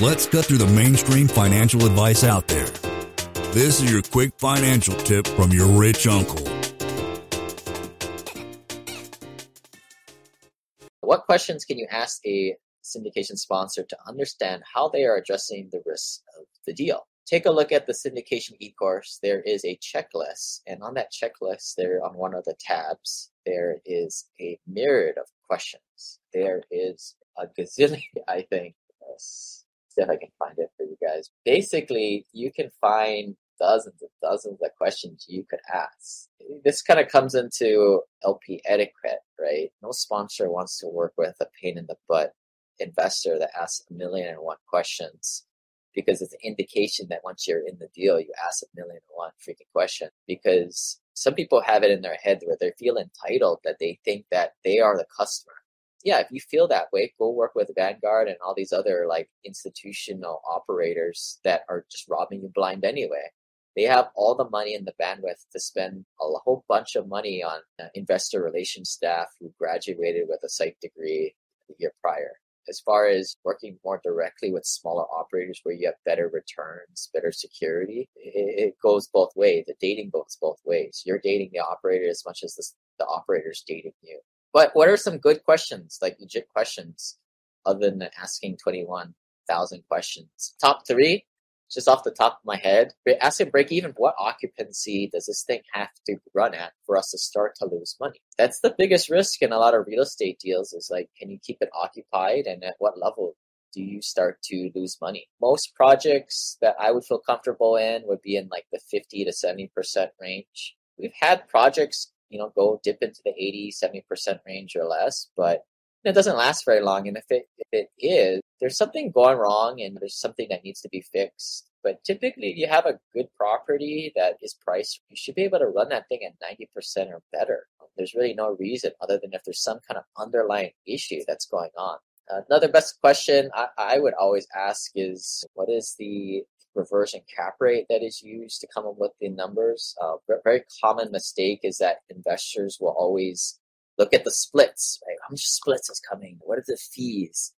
Let's cut through the mainstream financial advice out there. This is your quick financial tip from your rich uncle. What questions can you ask a syndication sponsor to understand how they are addressing the risks of the deal? Take a look at the syndication e-course. There is a checklist, and on that checklist, there on one of the tabs, there is a myriad of questions. There is a gazillion, I think. Yes see if I can find it for you guys. Basically, you can find dozens and dozens of questions you could ask. This kind of comes into LP etiquette, right? No sponsor wants to work with a pain in the butt investor that asks a million and one questions because it's an indication that once you're in the deal, you ask a million and one freaking question because some people have it in their head where they feel entitled that they think that they are the customer yeah, if you feel that way, go work with Vanguard and all these other like institutional operators that are just robbing you blind anyway. They have all the money and the bandwidth to spend a whole bunch of money on uh, investor relations staff who graduated with a psych degree the year prior. As far as working more directly with smaller operators where you have better returns, better security, it, it goes both ways. The dating goes both ways. You're dating the operator as much as the, the operator's dating you. But what are some good questions, like legit questions, other than asking 21,000 questions? Top three, just off the top of my head, ask a break even. What occupancy does this thing have to run at for us to start to lose money? That's the biggest risk in a lot of real estate deals is like, can you keep it occupied and at what level do you start to lose money? Most projects that I would feel comfortable in would be in like the 50 to 70% range. We've had projects you know, go dip into the 80, 70% range or less, but it doesn't last very long. And if it, if it is, there's something going wrong and there's something that needs to be fixed. But typically, if you have a good property that is priced, you should be able to run that thing at 90% or better. There's really no reason other than if there's some kind of underlying issue that's going on. Another best question I, I would always ask is what is the reversion cap rate that is used to come up with the numbers. Uh, very common mistake is that investors will always look at the splits, right? How much splits is coming? What are the fees?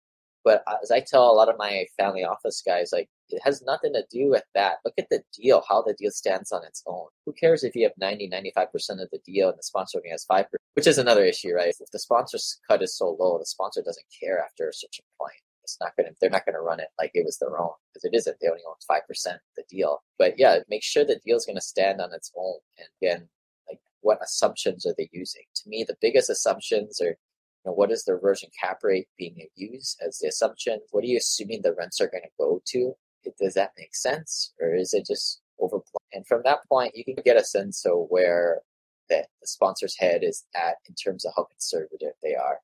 But uh, as I tell a lot of my family office guys, like it has nothing to do with that. Look at the deal, how the deal stands on its own. Who cares if you have 90, 95% of the deal and the sponsor only has 5%, which is another issue, right? If the sponsor's cut is so low, the sponsor doesn't care after a certain point it's not going to they're not going to run it like it was their own because it isn't they only own 5% of the deal. But yeah make sure the deal is going to stand on its own and again like what assumptions are they using? To me the biggest assumptions are you know, what is the reversion cap rate being used as the assumption? What are you assuming the rents are going to go to? Does that make sense or is it just overblown and from that point you can get a sense of where the, the sponsor's head is at in terms of how conservative they are.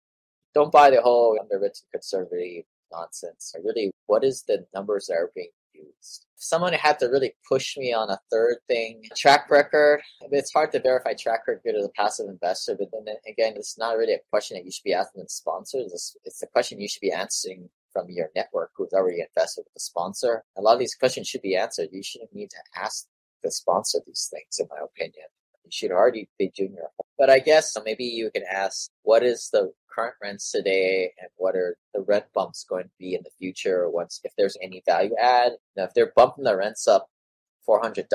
Don't buy the whole underwritten conservative nonsense. I really, what is the numbers that are being used? Someone had to really push me on a third thing, track record. It's hard to verify track record as a passive investor, but then again, it's not really a question that you should be asking the sponsor. It's, it's a question you should be answering from your network who's already invested with the sponsor. A lot of these questions should be answered. You shouldn't need to ask the sponsor these things, in my opinion. Should already be your. But I guess so maybe you can ask, what is the current rents today and what are the rent bumps going to be in the future once if there's any value add now if they're bumping the rents up $400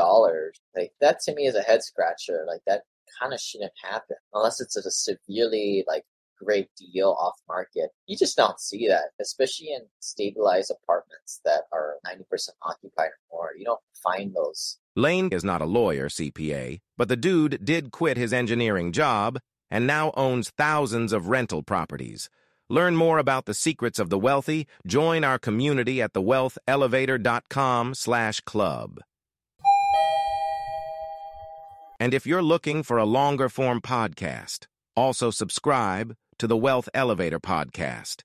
like that to me is a head scratcher like that kind of shouldn't happen unless it's a severely like great deal off market you just don't see that especially in stabilized apartments that are 90% occupied or more you don't find those lane is not a lawyer cpa but the dude did quit his engineering job and now owns thousands of rental properties. Learn more about the secrets of the wealthy. Join our community at thewealthelevator.com slash club. And if you're looking for a longer form podcast, also subscribe to the Wealth Elevator podcast.